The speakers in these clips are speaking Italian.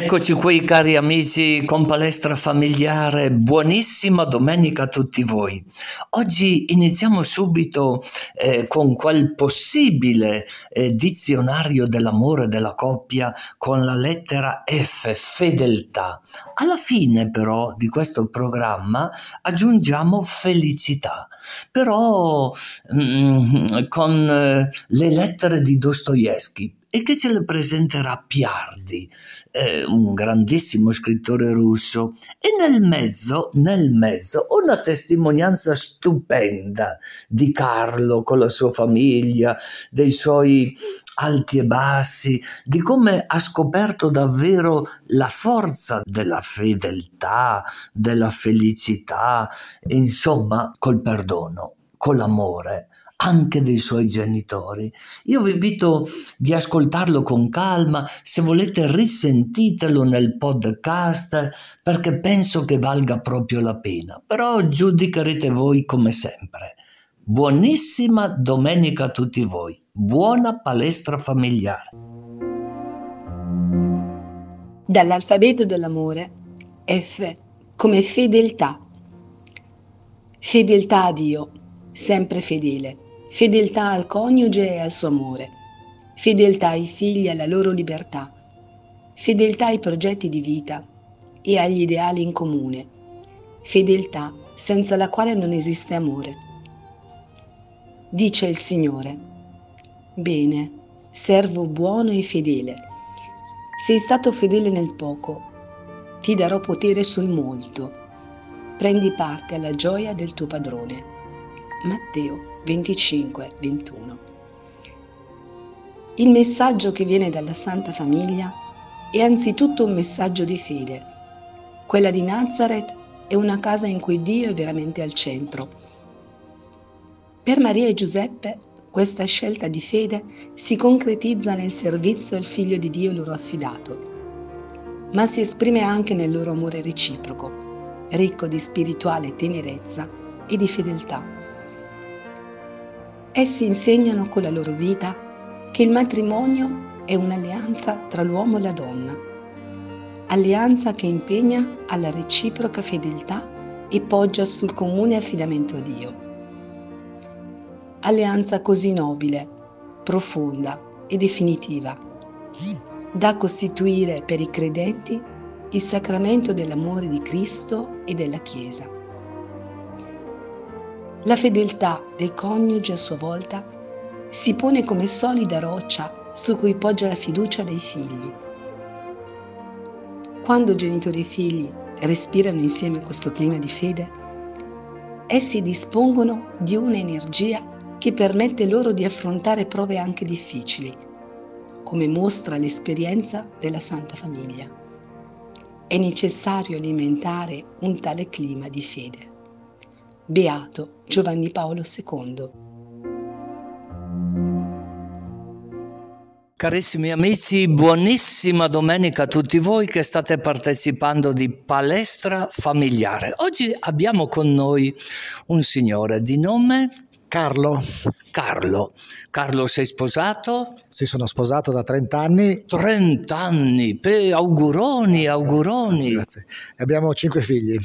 Eccoci qui cari amici con palestra familiare, buonissima domenica a tutti voi. Oggi iniziamo subito eh, con quel possibile eh, dizionario dell'amore della coppia con la lettera F, fedeltà. Alla fine però di questo programma aggiungiamo felicità, però mm, con eh, le lettere di Dostoevsky e che ce le presenterà Piardi, eh, un grandissimo scrittore russo, e nel mezzo, nel mezzo, una testimonianza stupenda di Carlo con la sua famiglia, dei suoi alti e bassi, di come ha scoperto davvero la forza della fedeltà, della felicità, insomma, col perdono, con l'amore anche dei suoi genitori. Io vi invito di ascoltarlo con calma, se volete risentitelo nel podcast perché penso che valga proprio la pena, però giudicherete voi come sempre. Buonissima domenica a tutti voi, buona palestra familiare. Dall'alfabeto dell'amore, F come fedeltà. Fedeltà a Dio, sempre fedele fedeltà al coniuge e al suo amore, fedeltà ai figli e alla loro libertà, fedeltà ai progetti di vita e agli ideali in comune, fedeltà senza la quale non esiste amore. Dice il Signore, bene, servo buono e fedele, sei stato fedele nel poco, ti darò potere sul molto, prendi parte alla gioia del tuo padrone. Matteo 25-21. Il messaggio che viene dalla Santa Famiglia è anzitutto un messaggio di fede. Quella di Nazareth è una casa in cui Dio è veramente al centro. Per Maria e Giuseppe questa scelta di fede si concretizza nel servizio al Figlio di Dio loro affidato, ma si esprime anche nel loro amore reciproco, ricco di spirituale tenerezza e di fedeltà. Essi insegnano con la loro vita che il matrimonio è un'alleanza tra l'uomo e la donna, alleanza che impegna alla reciproca fedeltà e poggia sul comune affidamento a Dio. Alleanza così nobile, profonda e definitiva, da costituire per i credenti il sacramento dell'amore di Cristo e della Chiesa. La fedeltà dei coniugi a sua volta si pone come solida roccia su cui poggia la fiducia dei figli. Quando genitori e figli respirano insieme questo clima di fede, essi dispongono di un'energia che permette loro di affrontare prove anche difficili, come mostra l'esperienza della Santa Famiglia. È necessario alimentare un tale clima di fede. Beato Giovanni Paolo II. Carissimi amici, buonissima domenica a tutti voi che state partecipando di Palestra Familiare. Oggi abbiamo con noi un signore di nome Carlo. Carlo. Carlo, sei sposato? Sì, sono sposato da 30 anni. 30 anni, Pe- auguroni, auguroni. Grazie. Abbiamo cinque figli.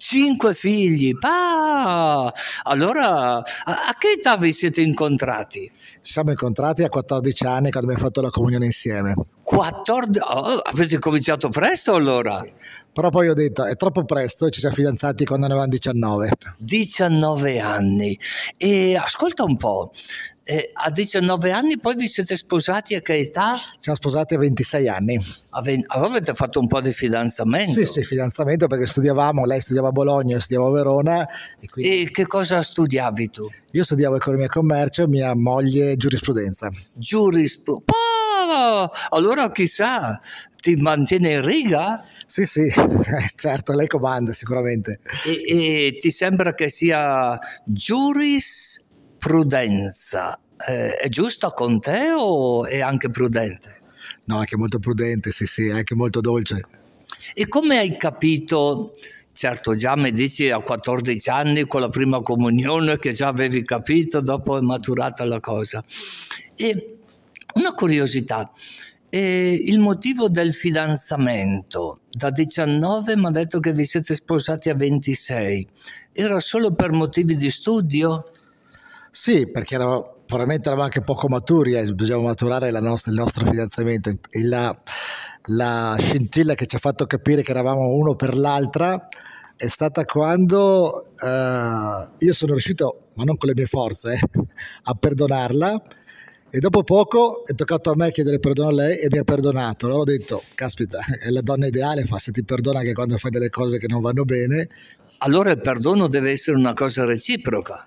Cinque figli, pa! Allora, a, a che età vi siete incontrati? Ci siamo incontrati a 14 anni quando abbiamo fatto la comunione insieme. 14? Oh, avete cominciato presto allora? Sì. Però poi ho detto è troppo presto ci siamo fidanzati quando ne avevamo 19. 19 anni. E ascolta un po', eh, a 19 anni poi vi siete sposati a che età? Ci siamo sposati a 26 anni. A allora avete fatto un po' di fidanzamento? Sì, sì, fidanzamento perché studiavamo, lei studiava a Bologna, io studiavo a Verona. E, quindi... e che cosa studiavi tu? Io studiavo economia e commercio, mia moglie giurisprudenza. Giurisprudenza? Oh, allora chissà, ti mantiene in riga? Sì, sì, certo, lei comanda sicuramente. E, e ti sembra che sia giurisprudenza? Eh, è giusta con te o è anche prudente? No, anche molto prudente, sì, sì, è anche molto dolce. E come hai capito? Certo, già mi dici a 14 anni con la prima comunione che già avevi capito, dopo è maturata la cosa. E una curiosità, E il motivo del fidanzamento, da 19 mi ha detto che vi siete sposati a 26, era solo per motivi di studio? Sì, perché eravamo, probabilmente eravamo anche poco maturi, eh, bisognava maturare nostra, il nostro fidanzamento. E la, la scintilla che ci ha fatto capire che eravamo uno per l'altra è stata quando uh, io sono riuscito, ma non con le mie forze, eh, a perdonarla e dopo poco è toccato a me chiedere perdono a lei e mi ha perdonato. Allora ho detto, caspita, è la donna ideale, fa se ti perdona anche quando fai delle cose che non vanno bene. Allora il perdono deve essere una cosa reciproca.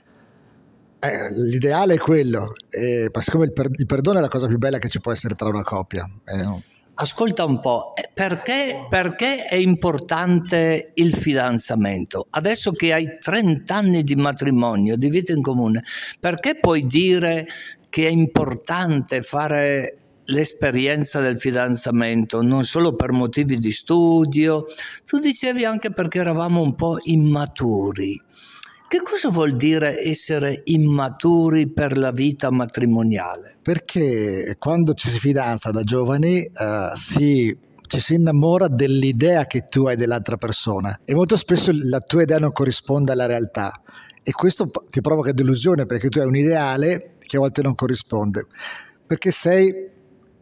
Eh, l'ideale è quello, eh, siccome il, per- il, perdono è la cosa più bella che ci può essere tra una coppia. Eh, Ascolta un po', eh, perché, perché, è importante il fidanzamento? Adesso che hai 30 anni di matrimonio, di vita in comune, perché puoi dire che è importante fare l'esperienza del fidanzamento, non solo per motivi di studio, tu dicevi anche perché eravamo un po' immaturi. Che cosa vuol dire essere immaturi per la vita matrimoniale? Perché quando ci si fidanza da giovani uh, si ci si innamora dell'idea che tu hai dell'altra persona e molto spesso la tua idea non corrisponde alla realtà e questo ti provoca delusione perché tu hai un ideale che a volte non corrisponde, perché sei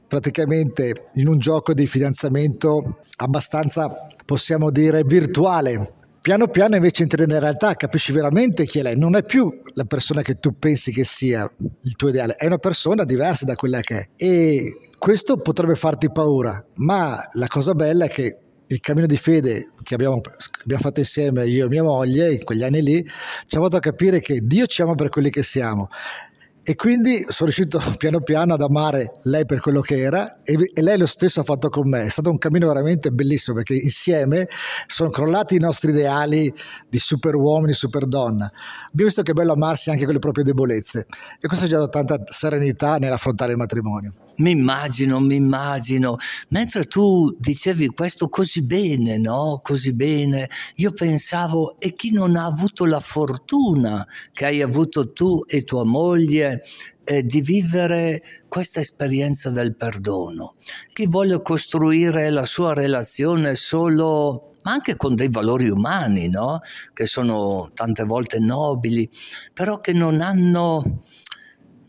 praticamente in un gioco di fidanzamento abbastanza, possiamo dire, virtuale. Piano piano invece entri nella realtà, capisci veramente chi è lei. Non è più la persona che tu pensi che sia il tuo ideale, è una persona diversa da quella che è. E questo potrebbe farti paura, ma la cosa bella è che il cammino di fede che abbiamo, abbiamo, fatto insieme io e mia moglie in quegli anni lì ci ha fatto capire che Dio ci ama per quelli che siamo e quindi sono riuscito piano piano ad amare lei per quello che era e, e, lei lo stesso ha fatto con me. È stato un cammino veramente bellissimo perché insieme sono crollati i nostri ideali di super uomini, super donna. Abbiamo visto che è bello amarsi anche con le proprie debolezze e questo ci ha dato tanta serenità nell'affrontare il matrimonio. Mi immagino, mi immagino. Mentre tu dicevi questo così bene, no? Così bene, io pensavo, e chi non ha avuto la fortuna che hai avuto tu e tua moglie eh, di vivere questa esperienza del perdono? Chi vuole costruire la sua relazione solo ma anche con dei valori umani, no? Che sono tante volte nobili, però che non hanno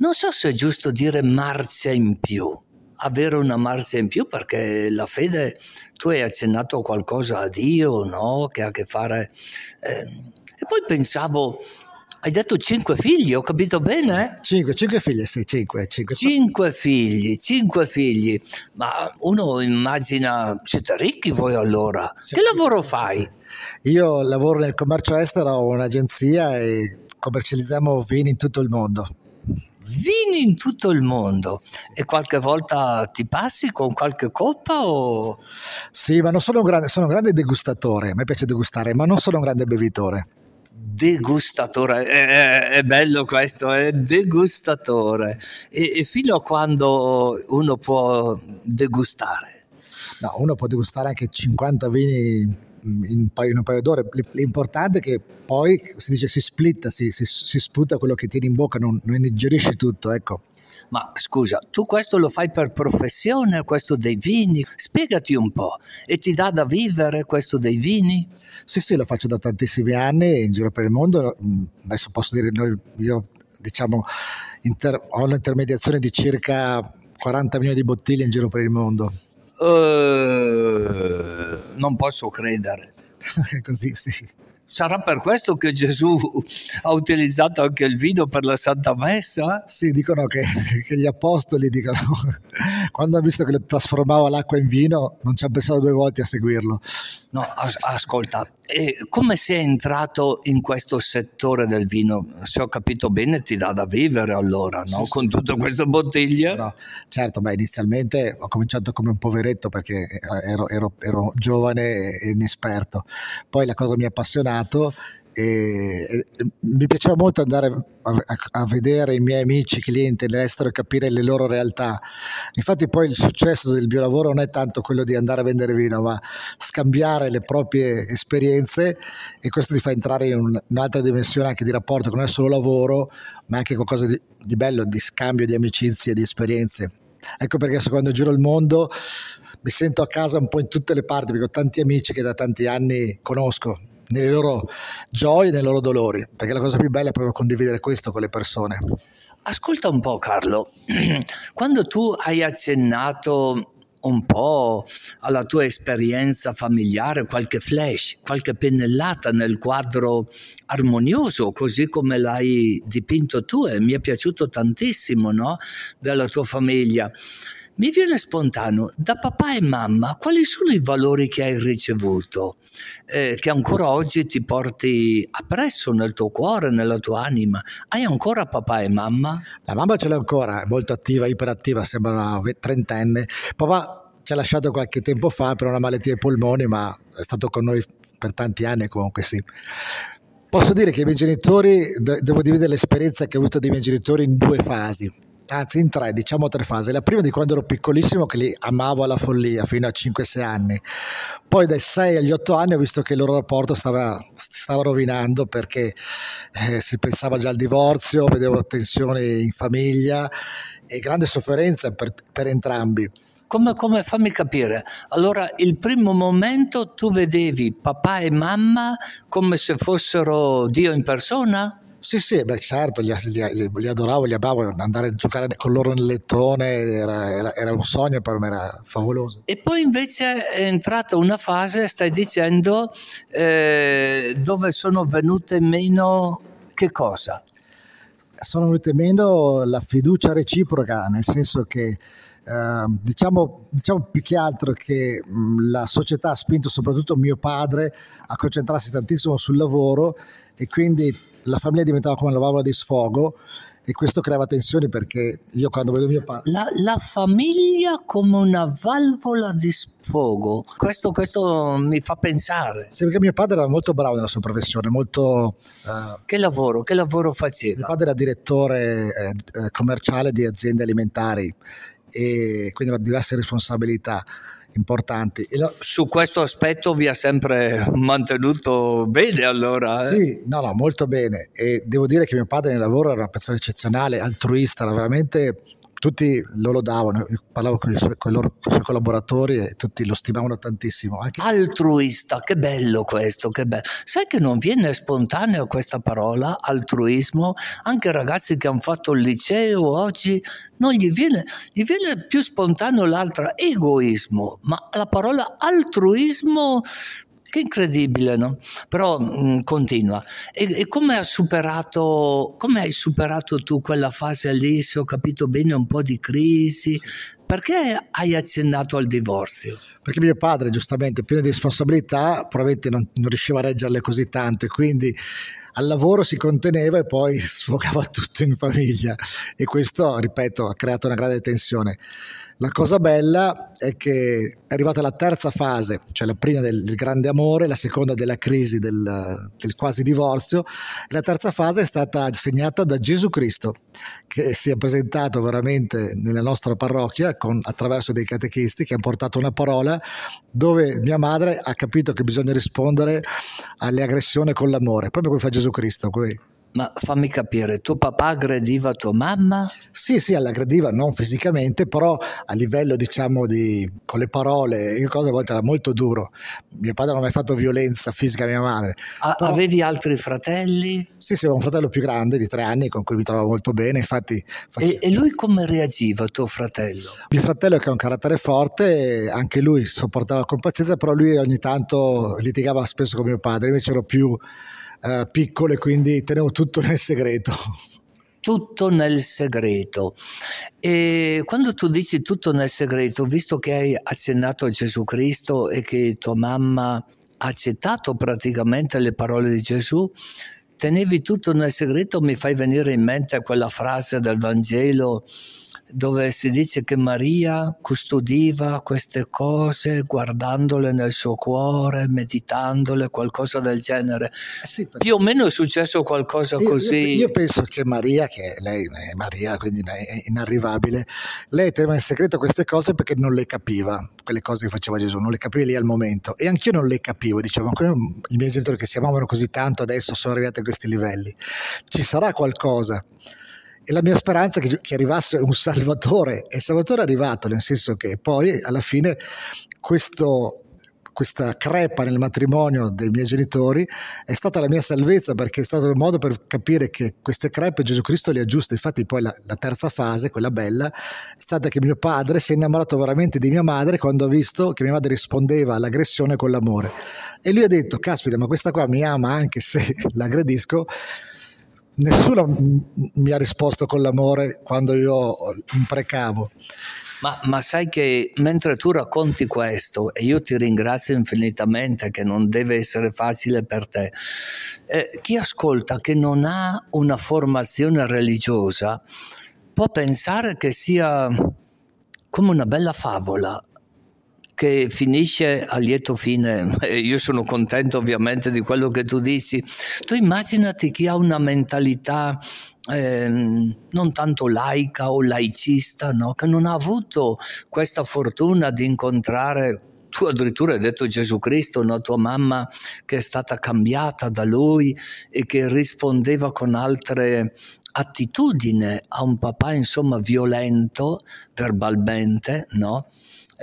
non so se è giusto dire marcia in più, avere una marcia in più perché la fede, tu hai accennato a qualcosa a Dio, no? Che ha a che fare... Eh, e poi pensavo, hai detto cinque figli, ho capito bene? Cinque, cinque figli, sì, cinque, cinque. Cinque figli, cinque figli. Ma uno immagina, siete ricchi voi allora? Sì, che lavoro fai? Io lavoro nel commercio estero, ho un'agenzia e commercializziamo vini in tutto il mondo vini in tutto il mondo e qualche volta ti passi con qualche coppa o... Sì, ma non sono un grande, sono un grande degustatore, a me piace degustare, ma non sono un grande bevitore. Degustatore, è, è bello questo, è degustatore. E, e fino a quando uno può degustare? No, uno può degustare anche 50 vini in un paio, in un paio d'ore. L'importante è che poi si dice si splitta, si, si, si sputa quello che tieni in bocca, non, non digerisci tutto, ecco. Ma scusa, tu questo lo fai per professione, questo dei vini? Spiegati un po'. E ti dà da vivere questo dei vini? Sì, sì, lo faccio da tantissimi anni in giro per il mondo. Mm, adesso posso dire, noi, io diciamo, inter- ho un'intermediazione di circa 40 milioni di bottiglie in giro per il mondo. Uh, non posso credere. Così sì. Sarà per questo che Gesù ha utilizzato anche il vino per la Santa Messa? Sì, dicono che, che gli apostoli dicono, quando hanno visto che trasformava l'acqua in vino, non ci hanno pensato due volte a seguirlo. No, as- ascolta, come sei entrato in questo settore del vino? Se ho capito bene, ti dà da vivere allora, no? Sì, Con tutte queste bottiglie? No, certo, beh, inizialmente ho cominciato come un poveretto perché ero, ero, ero giovane e inesperto. Poi la cosa mi ha appassionato e, e, mi piaceva molto andare a, a, vedere i miei amici, clienti all'estero e capire le loro realtà. Infatti poi il successo del mio lavoro non è tanto quello di andare a vendere vino, ma scambiare le proprie esperienze e questo ti fa entrare in un, un'altra dimensione anche di rapporto, che non è solo lavoro, ma anche qualcosa di, di bello, di scambio di amicizie, di esperienze Ecco perché quando giro il mondo mi sento a casa un po' in tutte le parti, perché ho tanti amici che da tanti anni conosco, nelle loro gioie nei loro dolori, perché la cosa più bella è proprio condividere questo con le persone. Ascolta un po' Carlo, quando tu hai accennato un po' alla tua esperienza familiare, qualche flash, qualche pennellata nel quadro armonioso, così come l'hai dipinto tu e mi è piaciuto tantissimo, no? Della tua famiglia. Mi viene spontaneo, da papà e mamma, quali sono i valori che hai ricevuto, eh, che ancora oggi ti porti appresso nel tuo cuore, nella tua anima? Hai ancora papà e mamma? La mamma ce l'ha ancora, è molto attiva, iperattiva, sembra una trentenne. Papà ci ha lasciato qualche tempo fa per una malattia ai polmoni, ma è stato con noi per tanti anni comunque sì. Posso dire che i miei genitori, devo dividere l'esperienza che ho avuto dei miei genitori in due fasi anzi in tre, diciamo tre fasi. La prima di quando ero piccolissimo che li amavo alla follia fino a 5-6 anni. Poi dai 6 agli 8 anni ho visto che il loro rapporto stava, stava rovinando perché eh, si pensava già al divorzio, vedevo tensioni in famiglia e grande sofferenza per, per entrambi. Come, come, fammi capire, allora il primo momento tu vedevi papà e mamma come se fossero Dio in persona? Sì, sì, beh, certo, li, li, li, adoravo, li amavo, andare a giocare con loro nel lettone era, era, era, un sogno per me, era favoloso. E poi invece è entrata una fase, stai dicendo, eh, dove sono venute meno che cosa? Sono venute meno la fiducia reciproca, nel senso che Uh, diciamo, diciamo, più che altro che mh, la società ha spinto soprattutto mio padre a concentrarsi tantissimo sul lavoro e quindi la famiglia diventava come una valvola di sfogo e questo creava tensioni perché io quando vedo mio padre... La, la, famiglia come una valvola di sfogo, questo, questo, mi fa pensare. Sì, perché mio padre era molto bravo nella sua professione, molto... Uh, che lavoro, che lavoro faceva? Mio padre era direttore eh, eh commerciale di aziende alimentari e quindi aveva diverse responsabilità importanti. Lo... Su questo aspetto vi ha sempre mantenuto bene allora? Eh? Sì, no, no, molto bene e devo dire che mio padre nel lavoro era una persona eccezionale, altruista, era veramente tutti lo lodavano, io parlavo con i, suoi, con, loro, con i suoi collaboratori e tutti lo stimavano tantissimo. Anche... Altruista, che bello questo, che bello. Sai che non viene spontanea questa parola, altruismo? Anche ragazzi che hanno fatto il liceo oggi non gli viene, gli viene più spontaneo l'altra, egoismo, ma la parola altruismo che incredibile, no? Però mh, mm, continua. E, e come, hai superato, come hai superato tu quella fase lì, se ho capito bene, un po' di crisi? Perché hai accennato al divorzio? Perché mio padre, giustamente, pieno di responsabilità, probabilmente non, non riusciva a reggerle così tanto e quindi al lavoro si conteneva e poi sfogava tutto in famiglia e questo, ripeto, ha creato una grande tensione. La cosa bella è che è arrivata la terza fase, cioè la prima del, del grande amore, la seconda della crisi del, del, quasi divorzio, e la terza fase è stata segnata da Gesù Cristo, che si è presentato veramente nella nostra parrocchia con, attraverso dei catechisti che hanno portato una parola dove mia madre ha capito che bisogna rispondere alle aggressioni con l'amore, proprio come fa Gesù Cristo. Qui. Ma fammi capire, tuo papà aggrediva tua mamma? Sì, sì, l'aggrediva non fisicamente, però a livello, diciamo, di con le parole, io cosa a volte era molto duro. Mio padre non ha mai fatto violenza fisica a mia madre. A- però... Avevi altri fratelli? Sì, sì, avevo un fratello più grande di tre anni con cui mi trovavo molto bene, infatti... Faccio... E, e, lui come reagiva, tuo fratello? Mio fratello che ha un carattere forte, anche lui sopportava con pazienza, però lui ogni tanto litigava spesso con mio padre, invece ero più eh, piccole, quindi tenevo tutto nel segreto. Tutto nel segreto. E quando tu dici tutto nel segreto, visto che hai accennato a Gesù Cristo e che tua mamma ha accettato praticamente le parole di Gesù, tenevi tutto nel segreto, mi fai venire in mente quella frase del Vangelo dove si dice che Maria custodiva queste cose guardandole nel suo cuore, meditandole, qualcosa del genere. Sì, Più o meno è successo qualcosa io, così. Io, io, penso che Maria, che lei è Maria, quindi è inarrivabile, lei teneva in segreto queste cose perché non le capiva, quelle cose che faceva Gesù, non le capiva lì al momento. E anch'io non le capivo, dicevo, ma come i miei genitori che si amavano così tanto adesso sono arrivati a questi livelli. Ci sarà qualcosa E la mia speranza è che, che arrivasse un Salvatore, e il Salvatore è arrivato, nel senso che poi alla fine questo questa crepa nel matrimonio dei miei genitori è stata la mia salvezza perché è stato il modo per capire che queste crepe Gesù Cristo le aggiusta. Infatti poi la, la, terza fase, quella bella, è stata che mio padre si è innamorato veramente di mia madre quando ha visto che mia madre rispondeva all'aggressione con l'amore. E lui ha detto, caspita, ma questa qua mi ama anche se l'aggredisco. Nessuno mi ha risposto con l'amore quando io imprecavo. Ma, ma, sai che mentre tu racconti questo, e io ti ringrazio infinitamente che non deve essere facile per te, eh, chi ascolta che non ha una formazione religiosa può pensare che sia come una bella favola che finisce a lieto fine. Io sono contento ovviamente di quello che tu dici. Tu immaginati chi ha una mentalità eh, non tanto laica o laicista, no? che non ha avuto questa fortuna di incontrare tu addirittura hai detto Gesù Cristo, no? tua mamma che è stata cambiata da lui e che rispondeva con altre attitudini a un papà insomma violento verbalmente, no?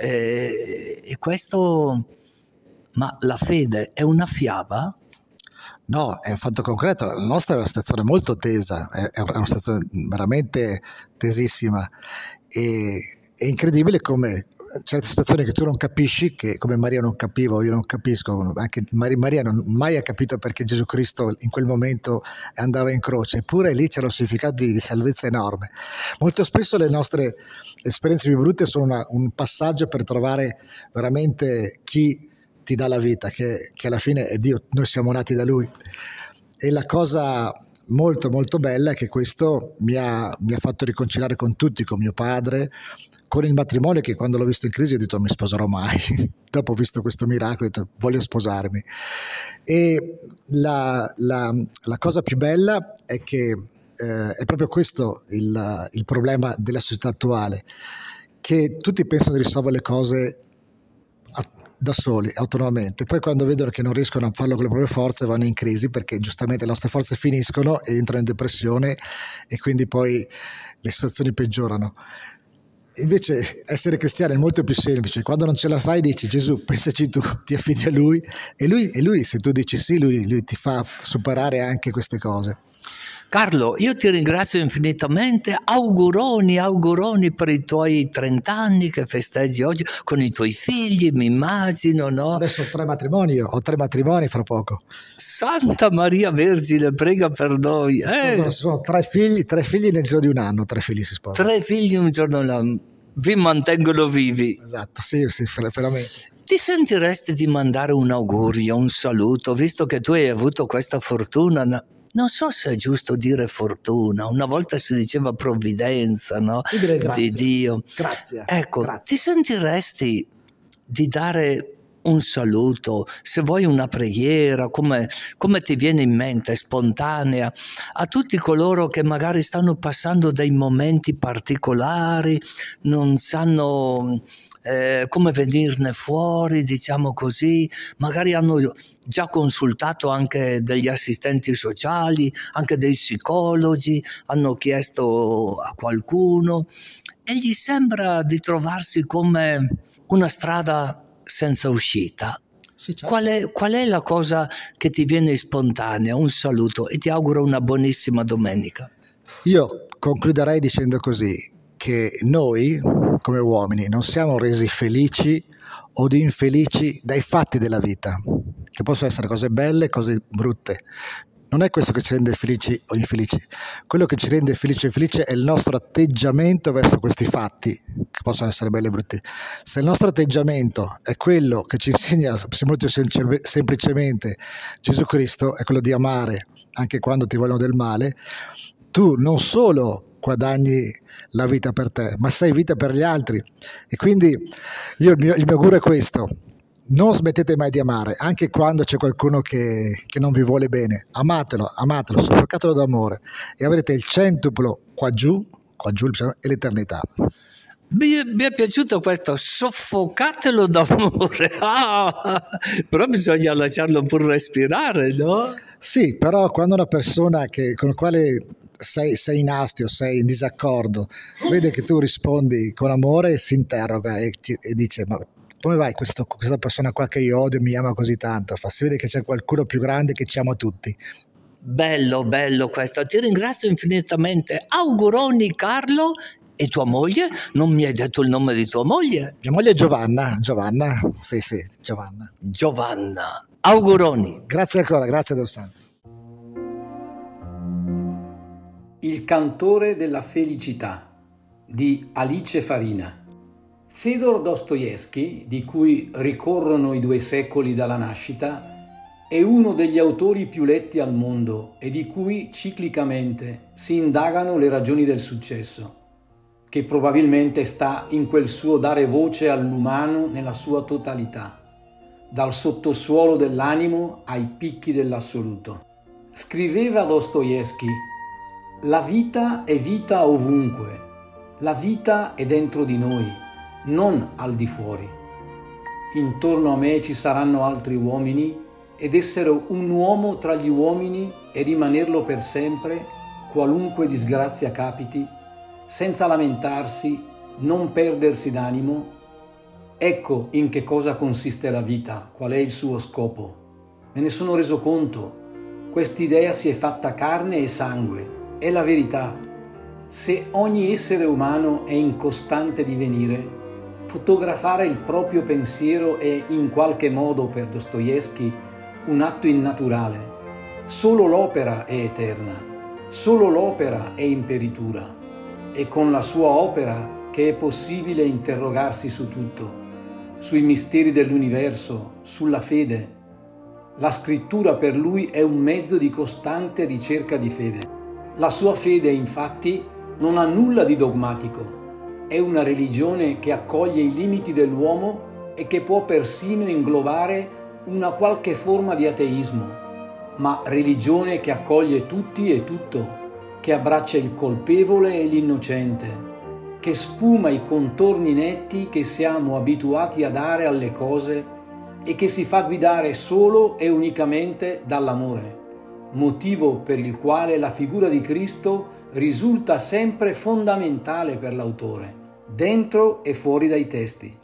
E, e questo, ma la fede è una fiaba? No, è un fatto concreto. La nostra è una situazione molto tesa, è una situazione veramente tesissima e è incredibile come certe situazioni che tu non capisci, che come Maria non capivo, io non capisco, anche Maria non mai ha capito perché Gesù Cristo in quel momento andava in croce, eppure lì c'era un significato di salvezza enorme. Molto spesso le nostre esperienze più brutte sono una, un passaggio per trovare veramente chi ti dà la vita, che, che alla fine è Dio, noi siamo nati da Lui. E la cosa molto molto bella è che questo mi ha, mi ha, fatto riconciliare con tutti, con mio padre, con il matrimonio che quando l'ho visto in crisi ho detto non mi sposerò mai. Dopo ho visto questo miracolo ho detto voglio sposarmi. E la, la, la cosa più bella è che eh, è proprio questo il, il problema della società attuale, che tutti pensano di risolvere le cose da soli, autonomamente. Poi quando vedono che non riescono a farlo con le proprie forze vanno in crisi perché giustamente le nostre forze finiscono e entrano in depressione e quindi poi le situazioni peggiorano. Invece essere cristiano è molto più semplice, quando non ce la fai dici Gesù pensaci tu, ti affidi a lui e lui, e lui se tu dici sì, lui, lui ti fa superare anche queste cose. Carlo, io ti ringrazio infinitamente, auguroni, auguroni per i tuoi 30 anni che festeggi oggi con i tuoi figli, mi immagino, no? Adesso ho tre matrimoni, ho tre matrimoni fra poco. Santa Maria Vergine, prega per noi. Eh. Sono, sono tre figli, tre figli nel giro di un anno, tre figli si sposano. Tre figli un giorno l'anno, vi mantengono vivi. Esatto, sì, sì, veramente. Ti sentiresti di mandare un augurio, un saluto, visto che tu hai avuto questa fortuna? Non so se è giusto dire fortuna, una volta si diceva provvidenza no? di Dio. Grazie. Ecco, grazie. ti sentiresti di dare un saluto, se vuoi una preghiera, come, come, ti viene in mente, spontanea, a tutti coloro che magari stanno passando dei momenti particolari, non sanno eh, come venirne fuori, diciamo così, magari hanno già consultato anche degli assistenti sociali, anche dei psicologi, hanno chiesto a qualcuno e gli sembra di trovarsi come una strada senza uscita. Sì, certo. qual, è, qual è la cosa che ti viene spontanea? Un saluto e ti auguro una buonissima domenica. Io concluderei dicendo così, che noi come uomini non siamo resi felici o infelici dai fatti della vita, che possono essere cose belle, cose brutte. Non è questo che ci rende felici o infelici. Quello che ci rende felici o infelici è il nostro atteggiamento verso questi fatti, che possono essere belli e brutti. Se il nostro atteggiamento è quello che ci insegna semplicemente Gesù Cristo, è quello di amare anche quando ti vogliono del male, tu non solo guadagni la vita per te, ma sei vita per gli altri. E quindi io, il, mio, il mio augurio è questo, non smettete mai di amare, anche quando c'è qualcuno che, che, non vi vuole bene. Amatelo, amatelo, soffocatelo d'amore e avrete il centuplo qua giù, qua giù e l'eternità. Mi, mi, è piaciuto questo, soffocatelo d'amore, ah, però bisogna lasciarlo pur respirare, no? Sì, però quando una persona che, con la quale sei, sei, in astio, sei in disaccordo, vede che tu rispondi con amore, si interroga e, e dice ma come vai questo, questa persona qua che io odio mi ama così tanto? Fa, si vede che c'è qualcuno più grande che ci ama tutti. Bello, bello questo. Ti ringrazio infinitamente. Auguroni Carlo e tua moglie? Non mi hai detto il nome di tua moglie? Mia moglie è Giovanna. Giovanna, sì, sì, Giovanna. Giovanna. Auguroni. Grazie ancora, grazie Don Santo. Il cantore della felicità di Alice Farina. Fedor Dostoevsky, di cui ricorrono i due secoli dalla nascita, è uno degli autori più letti al mondo e di cui ciclicamente si indagano le ragioni del successo che probabilmente sta in quel suo dare voce all'umano nella sua totalità, dal sottosuolo dell'animo ai picchi dell'assoluto. Scriveva Dostoevsky, la vita è vita ovunque, la vita è dentro di noi, non al di fuori. Intorno a me ci saranno altri uomini ed essere un uomo tra gli uomini e rimanerlo per sempre, qualunque disgrazia capiti, senza lamentarsi, non perdersi d'animo, ecco in che cosa consiste la vita, qual è il suo scopo. Me ne sono reso conto, quest'idea si è fatta carne e sangue, è la verità. Se ogni essere umano è in costante divenire, fotografare il proprio pensiero è in qualche modo per Dostoevsky un atto innaturale. Solo l'opera è eterna, solo l'opera è imperitura è con la sua opera che è possibile interrogarsi su tutto, sui misteri dell'universo, sulla fede. La scrittura per lui è un mezzo di costante ricerca di fede. La sua fede infatti non ha nulla di dogmatico, è una religione che accoglie i limiti dell'uomo e che può persino inglobare una qualche forma di ateismo, ma religione che accoglie tutti e tutto che abbraccia il colpevole e l'innocente, che sfuma i contorni netti che siamo abituati a dare alle cose e che si fa guidare solo e unicamente dall'amore, motivo per il quale la figura di Cristo risulta sempre fondamentale per l'autore, dentro e fuori dai testi.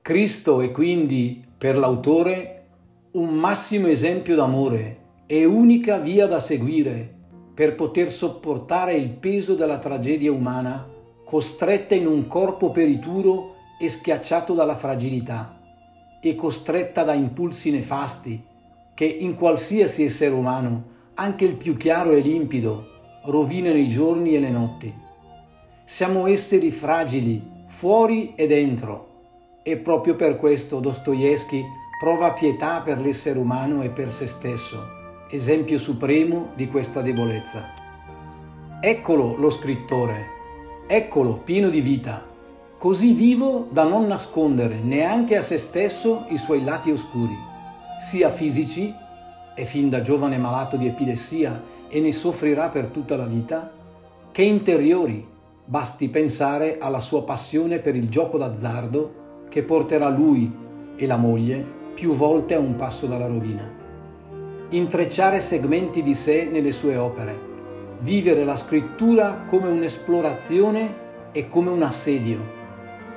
Cristo è quindi per l'autore un massimo esempio d'amore e unica via da seguire per poter sopportare il peso della tragedia umana, costretta in un corpo perituro e schiacciato dalla fragilità, e costretta da impulsi nefasti che in qualsiasi essere umano, anche il più chiaro e limpido, rovinano i giorni e le notti. Siamo esseri fragili, fuori e dentro, e proprio per questo Dostoevsky prova pietà per l'essere umano e per se stesso esempio supremo di questa debolezza. Eccolo lo scrittore, eccolo pieno di vita, così vivo da non nascondere neanche a se stesso i suoi lati oscuri, sia fisici, è fin da giovane malato di epilessia e ne soffrirà per tutta la vita, che interiori, basti pensare alla sua passione per il gioco d'azzardo che porterà lui e la moglie più volte a un passo dalla rovina intrecciare segmenti di sé nelle sue opere, vivere la scrittura come un'esplorazione e come un assedio.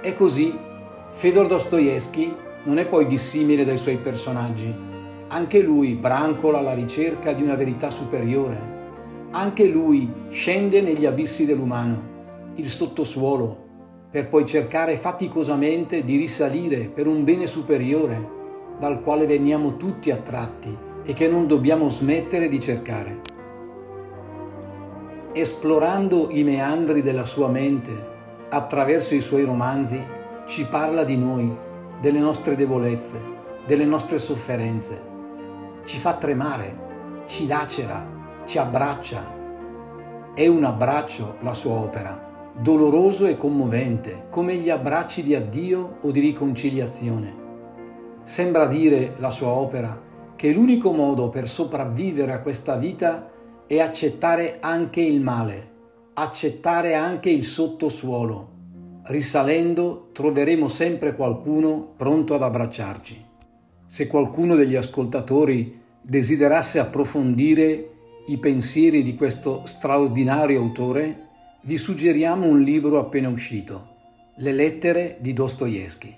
E così Fedor Dostoevsky non è poi dissimile dai suoi personaggi. Anche lui brancola alla ricerca di una verità superiore. Anche lui scende negli abissi dell'umano, il sottosuolo, per poi cercare faticosamente di risalire per un bene superiore dal quale veniamo tutti attratti e che non dobbiamo smettere di cercare. Esplorando i meandri della sua mente attraverso i suoi romanzi, ci parla di noi, delle nostre debolezze, delle nostre sofferenze. Ci fa tremare, ci lacera, ci abbraccia. È un abbraccio la sua opera, doloroso e commovente, come gli abbracci di addio o di riconciliazione. Sembra dire la sua opera che l'unico modo per sopravvivere a questa vita è accettare anche il male, accettare anche il sottosuolo, risalendo troveremo sempre qualcuno pronto ad abbracciarci. Se qualcuno degli ascoltatori desiderasse approfondire i pensieri di questo straordinario autore, vi suggeriamo un libro appena uscito, Le lettere di Dostoevsky.